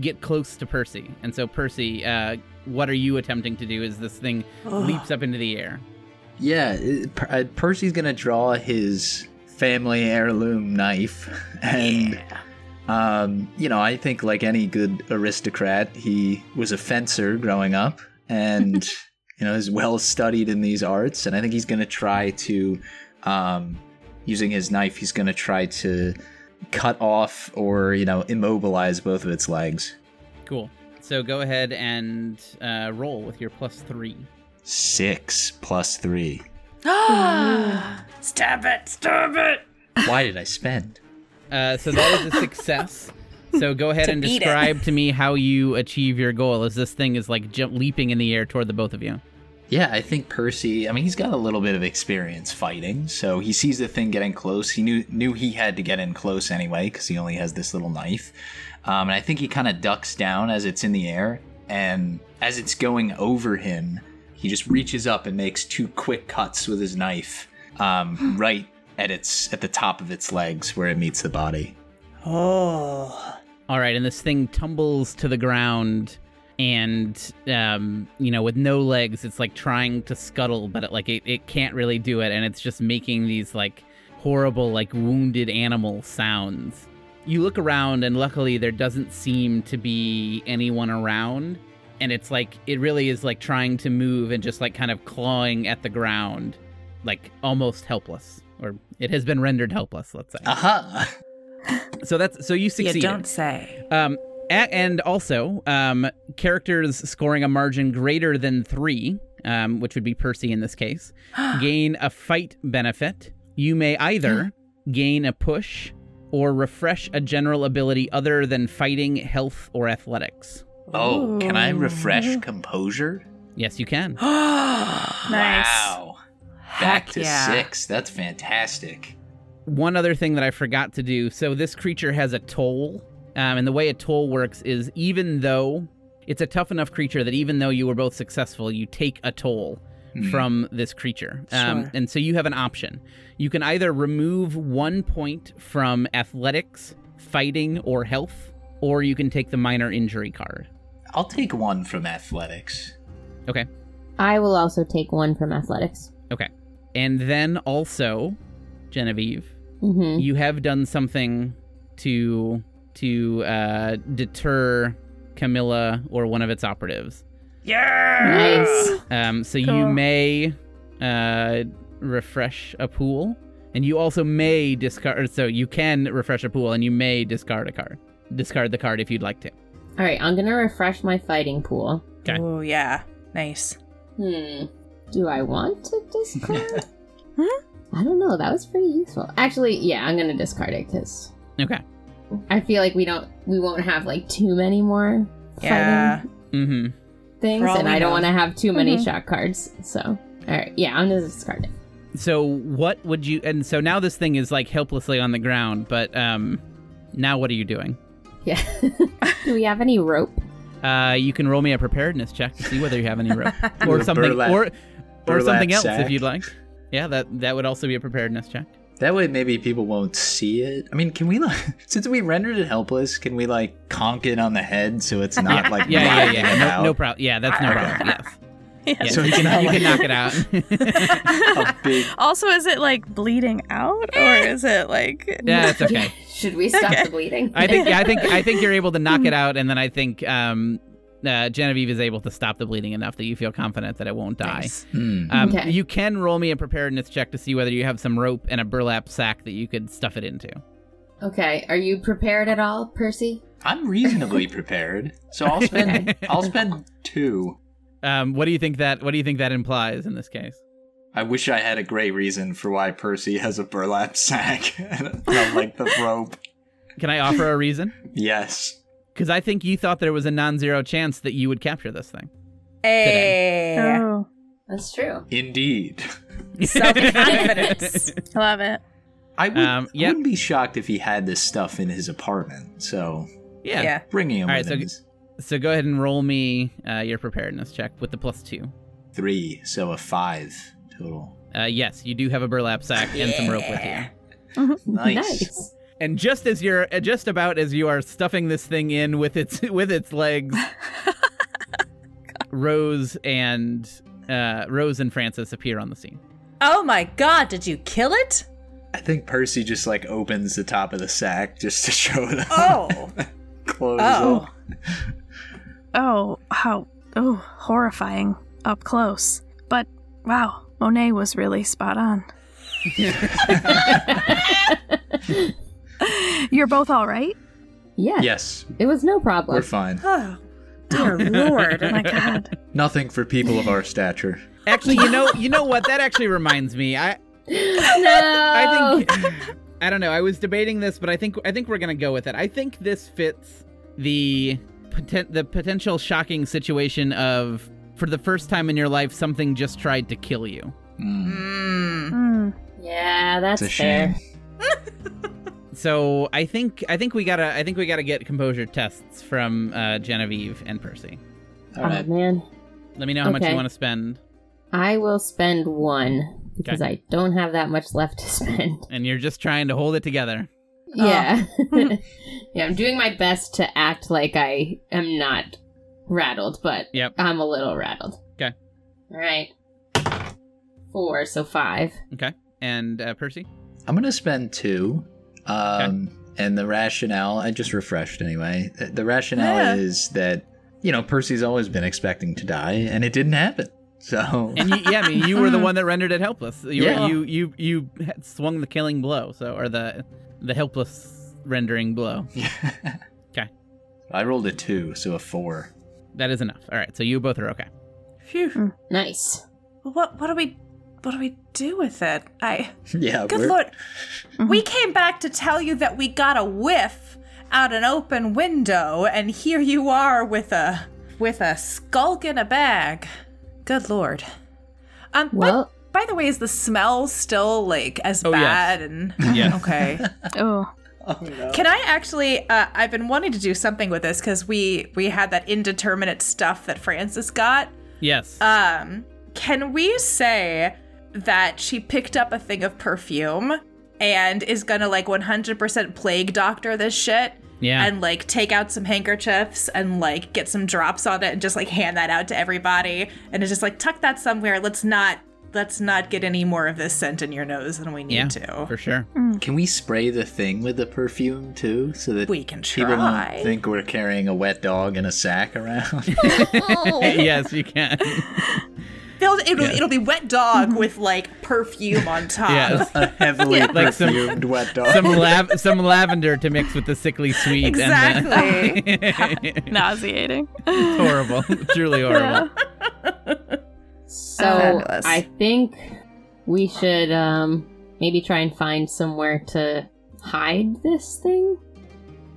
get close to Percy. And so Percy, uh what are you attempting to do as this thing leaps up into the air? Yeah, it- Per- uh, Percy's gonna draw his family heirloom knife, and um, you know, I think like any good aristocrat, he was a fencer growing up, and you know, is well studied in these arts, and I think he's gonna try to, um, using his knife, he's gonna try to cut off or you know immobilize both of its legs. Cool. So go ahead and uh, roll with your plus three. Six plus three. stab it, stab it. Why did I spend? Uh, so that is a success. So go ahead and beat it. describe to me how you achieve your goal as this thing is like jump, leaping in the air toward the both of you. Yeah, I think Percy. I mean, he's got a little bit of experience fighting, so he sees the thing getting close. He knew knew he had to get in close anyway because he only has this little knife. Um, and I think he kind of ducks down as it's in the air, and as it's going over him, he just reaches up and makes two quick cuts with his knife, um, right at its at the top of its legs where it meets the body. Oh. All right, and this thing tumbles to the ground, and um, you know, with no legs, it's like trying to scuttle, but it, like it, it can't really do it, and it's just making these like horrible, like wounded animal sounds. You look around, and luckily, there doesn't seem to be anyone around, and it's like it really is like trying to move and just like kind of clawing at the ground, like almost helpless, or it has been rendered helpless. Let's say. Aha! So that's so you You succeeded. don't say. Um, a- and also, um, characters scoring a margin greater than three, um, which would be Percy in this case, gain a fight benefit. You may either gain a push or refresh a general ability other than fighting, health, or athletics. Oh, can I refresh composure? Yes, you can. Nice. Wow. Back Heck to yeah. six. That's fantastic. One other thing that I forgot to do. So this creature has a toll, um, and the way a toll works is even though it's a tough enough creature that even though you were both successful, you take a toll from this creature. Um, Sure. and so you have an option. You can either remove one point from athletics, fighting, or health, or you can take the minor injury card. I'll take one from athletics. Okay. I will also take one from athletics. Okay. And then also, Genevieve, hmm you have done something to to uh, deter Camilla or one of its operatives. Yeah. Nice. Um, so you may uh, refresh a pool, and you also may discard. So you can refresh a pool, and you may discard a card. Discard the card if you'd like to. All right, I'm gonna refresh my fighting pool. Okay. Oh yeah. Nice. Hmm. Do I want to discard? Huh? I don't know. That was pretty useful. Actually, yeah, I'm gonna discard it because Okay. I feel like we don't, we won't have like too many more Yeah. fighting Mm-hmm. things, and I don't want to have too many Mhm. shot cards. So, all right, yeah, I'm gonna discard it. so what would you? And so now this thing is like helplessly on the ground. But um, now what are you doing? Yeah. Do we have any rope? Uh, you can roll me a preparedness check to see whether you have any rope or something, burlap- or or burlap something else sack. if you'd like. Yeah, that that would also be a preparedness check. That way, maybe people won't see it. I mean, can we like, since we rendered it helpless, can we like conk it on the head so it's not like Yeah, yeah, riding yeah. No, no problem. Yeah, that's no problem. Yes. Yeah. So you can not you can knock it out. Big Also, is it like bleeding out, or is it like? yeah, it's okay. Should we stop Okay. the bleeding? I think yeah, I think I think you're able to knock it out, and then I think um, uh, Genevieve is able to stop the bleeding enough that you feel confident that it won't die. Nice. Hmm. Um, Okay. You can roll me a preparedness check to see whether you have some rope and a burlap sack that you could stuff it into. Okay, are you prepared at all, Percy? I'm reasonably prepared, so I'll spend I'll spend two. Um, what do you think that What do you think that implies in this case? I wish I had a great reason for why Percy has a burlap sack and I like the rope. Can I offer a reason? Yes. Because I think you thought there was a non-zero chance that you would capture this thing. Hey. Oh, That's true. Indeed. Self-confidence. I love it. I would, Um, yep. wouldn't be shocked if he had this stuff in his apartment. So Yeah. yeah. bringing him All with right, him so- is So go ahead and roll me uh, your preparedness check with the plus two. three, so a five total. Uh, yes, you do have a burlap sack and some rope with you. Nice. And just as you're, uh, just about as you are stuffing this thing in with its with its legs, Rose and uh, Rose and Frances appear on the scene. Oh my god, did you kill it? I think Percy just like opens the top of the sack just to show them. Oh. Close Oh. Oh, how oh horrifying up close. But wow, Monet was really spot on. You're both all right. Yes. Yes, It was no problem. we're fine. Oh, dear lord. Oh my god. Nothing for people of our stature. Actually, you know, you know what? That actually reminds me. I no. I think I don't know. I was debating this, but I think I think we're gonna go with it. I think this fits the poten- the potential shocking situation of for the first time in your life something just tried to kill you. Mm. Mm. Yeah, that's It's a fair. shame. So I think I think we gotta I think we gotta get composure tests from uh, Genevieve and Percy. All Oh man, Let me know how much you want to spend, I will spend one because Okay. I don't have that much left to spend. and you're just trying to hold it together. Yeah. yeah, I'm doing my best to act like I am not rattled, but Yep. I'm a little rattled. Okay. All right. Four, so five. Okay. And uh, Percy. I'm gonna spend two. Um, and the rationale I just refreshed anyway. The, the rationale Yeah. is that you know Percy's always been expecting to die, and it didn't happen. So And you, yeah, I mean, you were the one that rendered it helpless. You, Yeah. were, you you you had swung the killing blow, so or the the helpless rendering blow. Yeah. Okay. I rolled a two, so a four. That is enough. All right, so you both are okay. Phew. Nice. What what are we what do we do with it? I yeah, Good we're- lord. We came back to tell you that we got a whiff out an open window, and here you are with a with a skulk in a bag. Good lord. Um Well, by, by the way, is the smell still like as Oh, yes. bad and Yes. okay. Oh, Can I actually? Uh, I've been wanting to do something with this because we we had that indeterminate stuff that Frances got. Yes. Um, can we say that she picked up a thing of perfume and is gonna like 100% plague doctor this shit? yeah. And like take out some handkerchiefs and like get some drops on it and just like hand that out to everybody and it's just like tuck that somewhere. Let's not let's not get any more of this scent in your nose than we need yeah, to. for sure. Mm. Can we spray the thing with the perfume too, so that We can people try. don't think we're carrying a wet dog in a sack around? yes, you can. It'll, it'll, Yeah. it'll be wet dog with like perfume on top. yes. a heavily Like some- perfumed wet dog. Some lav- some lavender to mix with the sickly sweet. Exactly. And the- nauseating. horrible. Truly horrible. so Fabulous. I think we should um maybe try and find somewhere to hide this thing.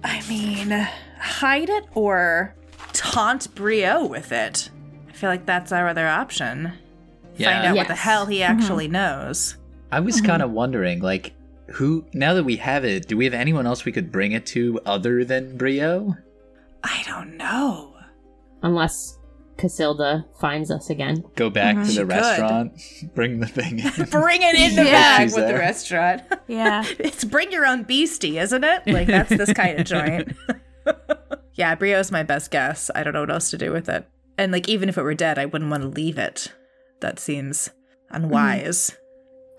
I mean, hide it or taunt Briot with it. I feel like that's our other option. Yeah. Find out what the hell he actually mm-hmm. knows. I was mm-hmm. kind of wondering, like, who now that we have it, do we have anyone else we could bring it to other than Briot? I don't know. Unless Cassilda finds us again. Go back mm-hmm. to She the could. restaurant, bring the thing in. Bring it in the Yeah. bag She's with the restaurant. Yeah. it's bring your own beastie, isn't it? Like that's this kind of joint. yeah, Briot's my best guess. I don't know what else to do with it. And like even if it were dead, I wouldn't want to leave it. That seems unwise.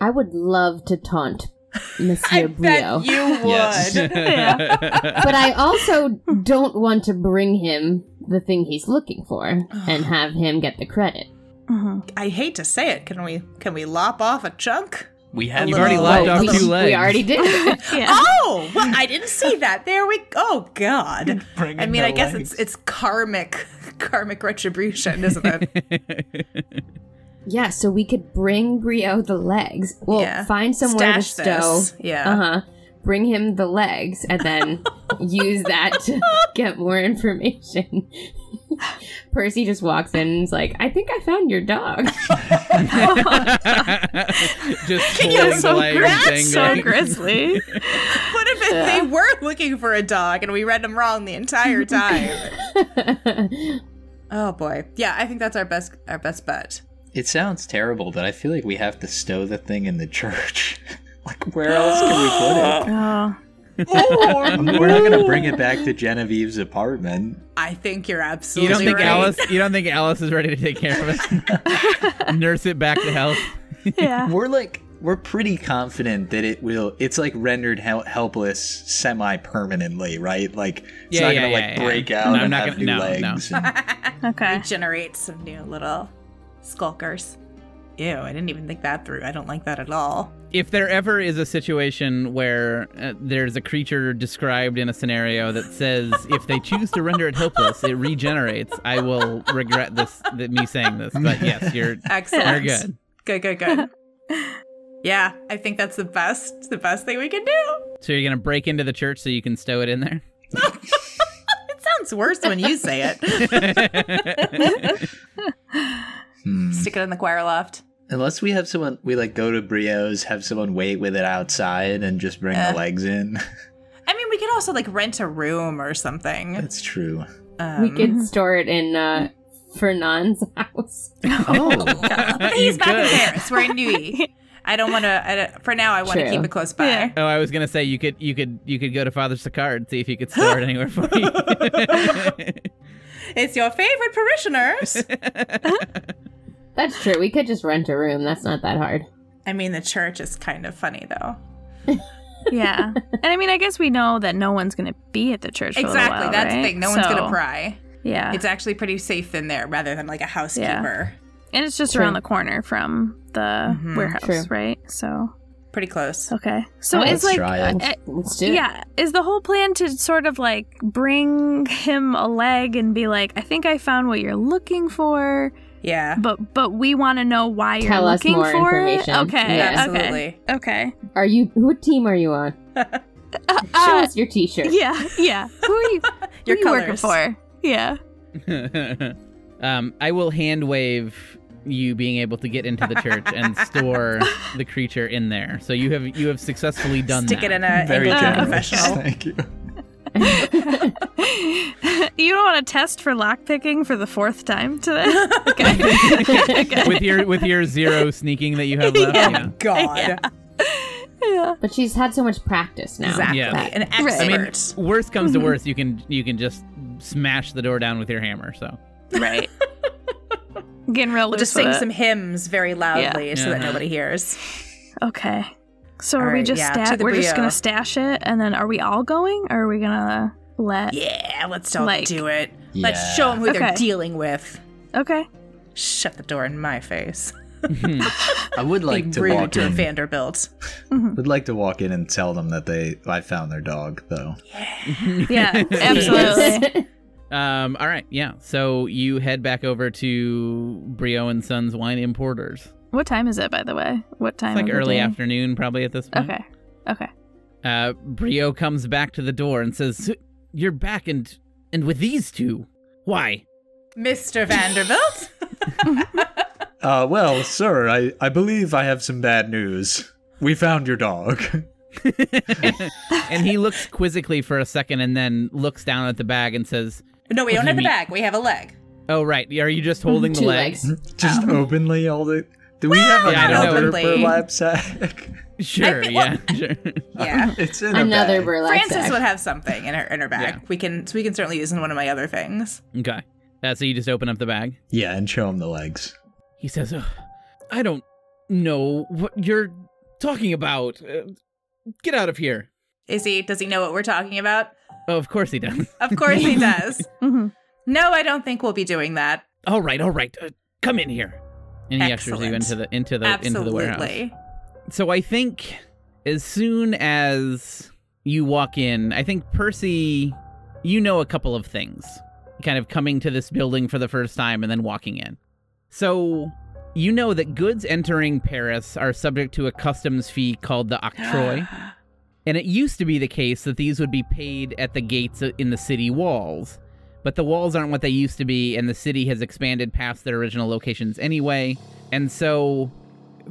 I would love to taunt Monsieur I Briot. bet you would. Yes. but I also don't want to bring him the thing he's looking for and have him get the credit. hmm I hate to say it. Can we can we lop off a chunk? We have You've already lopped off two legs. we already did. Yeah. Oh, well, I didn't see that. There we. Go. Oh God. I mean, I guess legs. it's it's karmic karmic retribution, isn't it? yeah, so we could bring Briot the legs. Well, Yeah. find somewhere Stash to stow. this. Yeah. Uh huh. Bring him the legs and then use that to get more information. Percy just walks in and is like, I think I found your dog. Just You're the so legs, gras- So dangling. grisly. What if it, they were looking for a dog and we read them wrong the entire time? oh boy. Yeah, I think that's our best our best bet. It sounds terrible, but I feel like we have to stow the thing in the church. Like, where else can we put it? Oh. I mean, we're not gonna bring it back to Genevieve's apartment. I think you're absolutely. You don't think right. Alice? You don't think Alice is ready to take care of it? Nurse it back to health. Yeah. We're like, we're pretty confident that it will. It's like rendered hel- helpless semi-permanently, right? Like, it's Yeah, not yeah, gonna yeah, like yeah. break No, out I'm and not have gonna- new no, no. legs. and- Okay. Generate some new little skulkers. Ew, I didn't even think that through. I don't like that at all. If there ever is a situation where uh, there's a creature described in a scenario that says if they choose to render it helpless, it regenerates, I will regret this, th- me saying this. But yes, you're Excellent. you're good. Good, good, good. yeah, I think that's the best the best thing we can do. So you're gonna break into the church so you can stow it in there. It sounds worse when you say it. Hmm. Stick it in the choir loft. Unless we have someone, we like go to Briot's, have someone wait with it outside, and just bring Eh. the legs in. I mean, we could also like rent a room or something. That's true. Um, we could store it in uh, Fernand's house. Oh, he's You back in. Paris. We're in Neuilly. I don't want to. For now, I want to keep it close by. Yeah. Oh, I was gonna say you could you could you could go to Father Sicard and see if he could store it anywhere for you. It's your favorite parishioners. That's true. We could just rent a room. That's not that hard. I mean, the church is kind of funny though. Yeah. And I mean, I guess we know that no one's going to be at the church for a Exactly. while, That's the thing. No one's gonna pry. Yeah. It's actually pretty safe in there, rather than like a housekeeper. and it's just True. around the corner from the Mhm. warehouse, True. right? So, Pretty close. okay. So Alright, it's let's like try it. uh, Let's do it. yeah, is the whole plan to sort of like bring him a leg and be like, "I think I found what you're looking for," Yeah. but but we want to know why you're Tell us looking more for information. it. Okay, Yeah. Absolutely. okay, okay. Are you? What team are you on? Uh, Show uh, us your T-shirt. yeah, yeah. Who are you? Your who you working colors. for? Yeah. um, I will hand wave you being able to get into the church and store the creature in there. So you have you have successfully done Stick that. it in a very Anglican generous. confessional. Thank you. you don't want to test for lockpicking for the fourth time today? okay. okay. with your with your zero sneaking that you have left. Yeah. yeah. God. Yeah. Yeah. But she's had so much practice now. Exactly. Yeah. An Right. I mean, worst comes Mm-hmm. to worst, you can you can just smash the door down with your hammer. So Right. Getting real we'll just sing it. some hymns very loudly so that nobody hears. Okay. So are All we just yeah, sta- we're just gonna stash it and then are we all going or are we gonna let Yeah, let's all Like- do it. Let's show them who they're dealing with. Okay. Shut the door in my face. I would like to walk to in. Vanderbilt. Would like to walk in and tell them that they I found their dog though. Yeah, absolutely. um all right, yeah. So you head back over to Briot and Sons Wine Importers. What time is it by the way? What time? It's like of the early day? afternoon probably at this point. Okay. Okay. Uh Briot comes back to the door and says, "You're back and and with these two. Why?" Mr. Vanderbilt? Uh, well, sir, I, I believe I have some bad news. We found your dog. and he looks quizzically for a second and then looks down at the bag and says, No, we don't do have the mean? bag. We have a leg. "Oh right, are you just holding the Two legs?" legs. Just openly all the. Do we have Yeah, I don't know. another Openly. burlap sack? Sure, think- yeah, sure. Yeah. It's in Another bag. burlap Frances sack. would have something in her in her bag. Yeah. We can so we can certainly use in one of my other things. okay. Uh, so you just open up the bag. Yeah, and show him the legs. He says, "Ugh, "I don't know what you're talking about. Uh, get out of here. Is he? Does he know what we're talking about? Oh, of course he does. Of course he does. Mhm. No, I don't think we'll be doing that. all right, all right. Uh, come in here. And he ushers you into the into the into the warehouse. So I think as soon as you walk in, I think Percy, you know a couple of things. Kind of coming to this building for the first time and then walking in. So you know that goods entering Paris are subject to a customs fee called the octroi. and it used to be the case that these would be paid at the gates in the city walls. But the walls aren't what they used to be, and the city has expanded past their original locations anyway. And so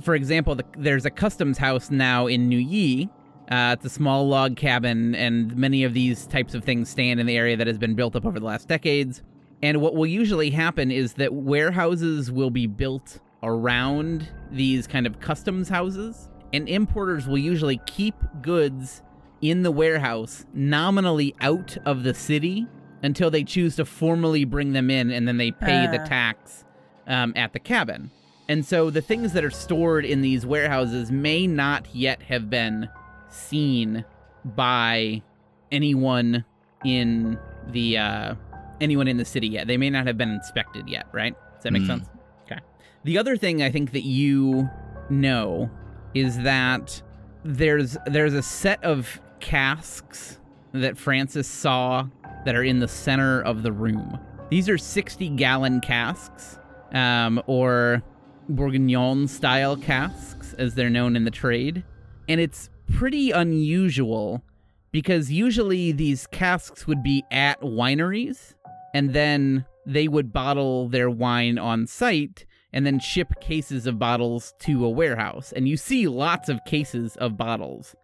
for example, the, there's a customs house now in Neuilly. Uh, it's a small log cabin, and many of these types of things stand in the area that has been built up over the last decades. And what will usually happen is that warehouses will be built around these kind of customs houses, and importers will usually keep goods in the warehouse nominally out of the city until they choose to formally bring them in, and then they pay the Ah. tax um, at the cabin. And so the things that are stored in these warehouses may not yet have been seen by anyone in the uh, anyone in the city yet. They may not have been inspected yet, right? Does that make Mm. sense? Okay. The other thing I think that you know is that there's there's a set of casks that Frances saw that are in the center of the room. These are 60 gallon casks, um, or Bourguignon style casks, as they're known in the trade. And it's pretty unusual because usually these casks would be at wineries and then they would bottle their wine on site and then ship cases of bottles to a warehouse. And you see lots of cases of bottles.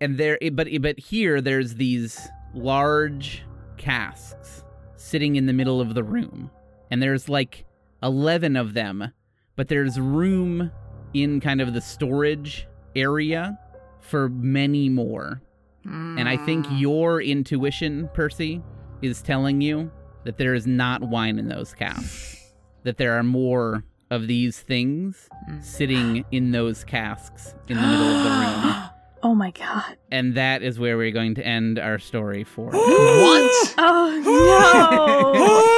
And there but but here there's these large casks sitting in the middle of the room. And there's like 11 of them, but there's room in kind of the storage area for many more. And I think your intuition, Percy, is telling you that there is not wine in those casks. that there are more of these things sitting in those casks in the middle of the room. Oh my god. And that is where we're going to end our story for. what? Oh no.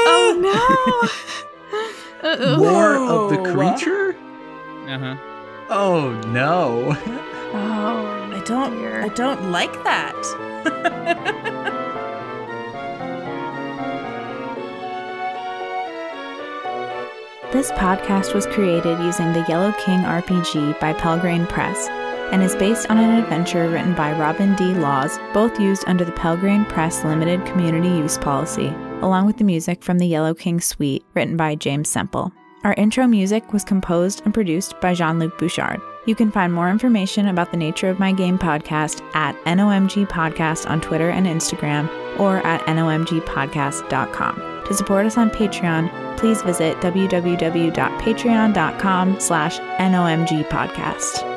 oh no. Uh-oh. More of the creature? Uh-huh. Oh no. Oh, I don't. dear. I don't like that. This podcast was created using the Yellow King RPG by Pelgrane Press and is based on an adventure written by Robin D. Laws, both used under the Pelgrane Press Limited Community Use Policy, along with the music from the Yellow King Suite written by James Semple. Our intro music was composed and produced by Jean Luc Bouchard. You can find more information about the Nature of My Game podcast at NOMG Podcast on Twitter and Instagram or at nomgpodcast.com. To support us on Patreon, please visit www.patreon.com slash nomgpodcast.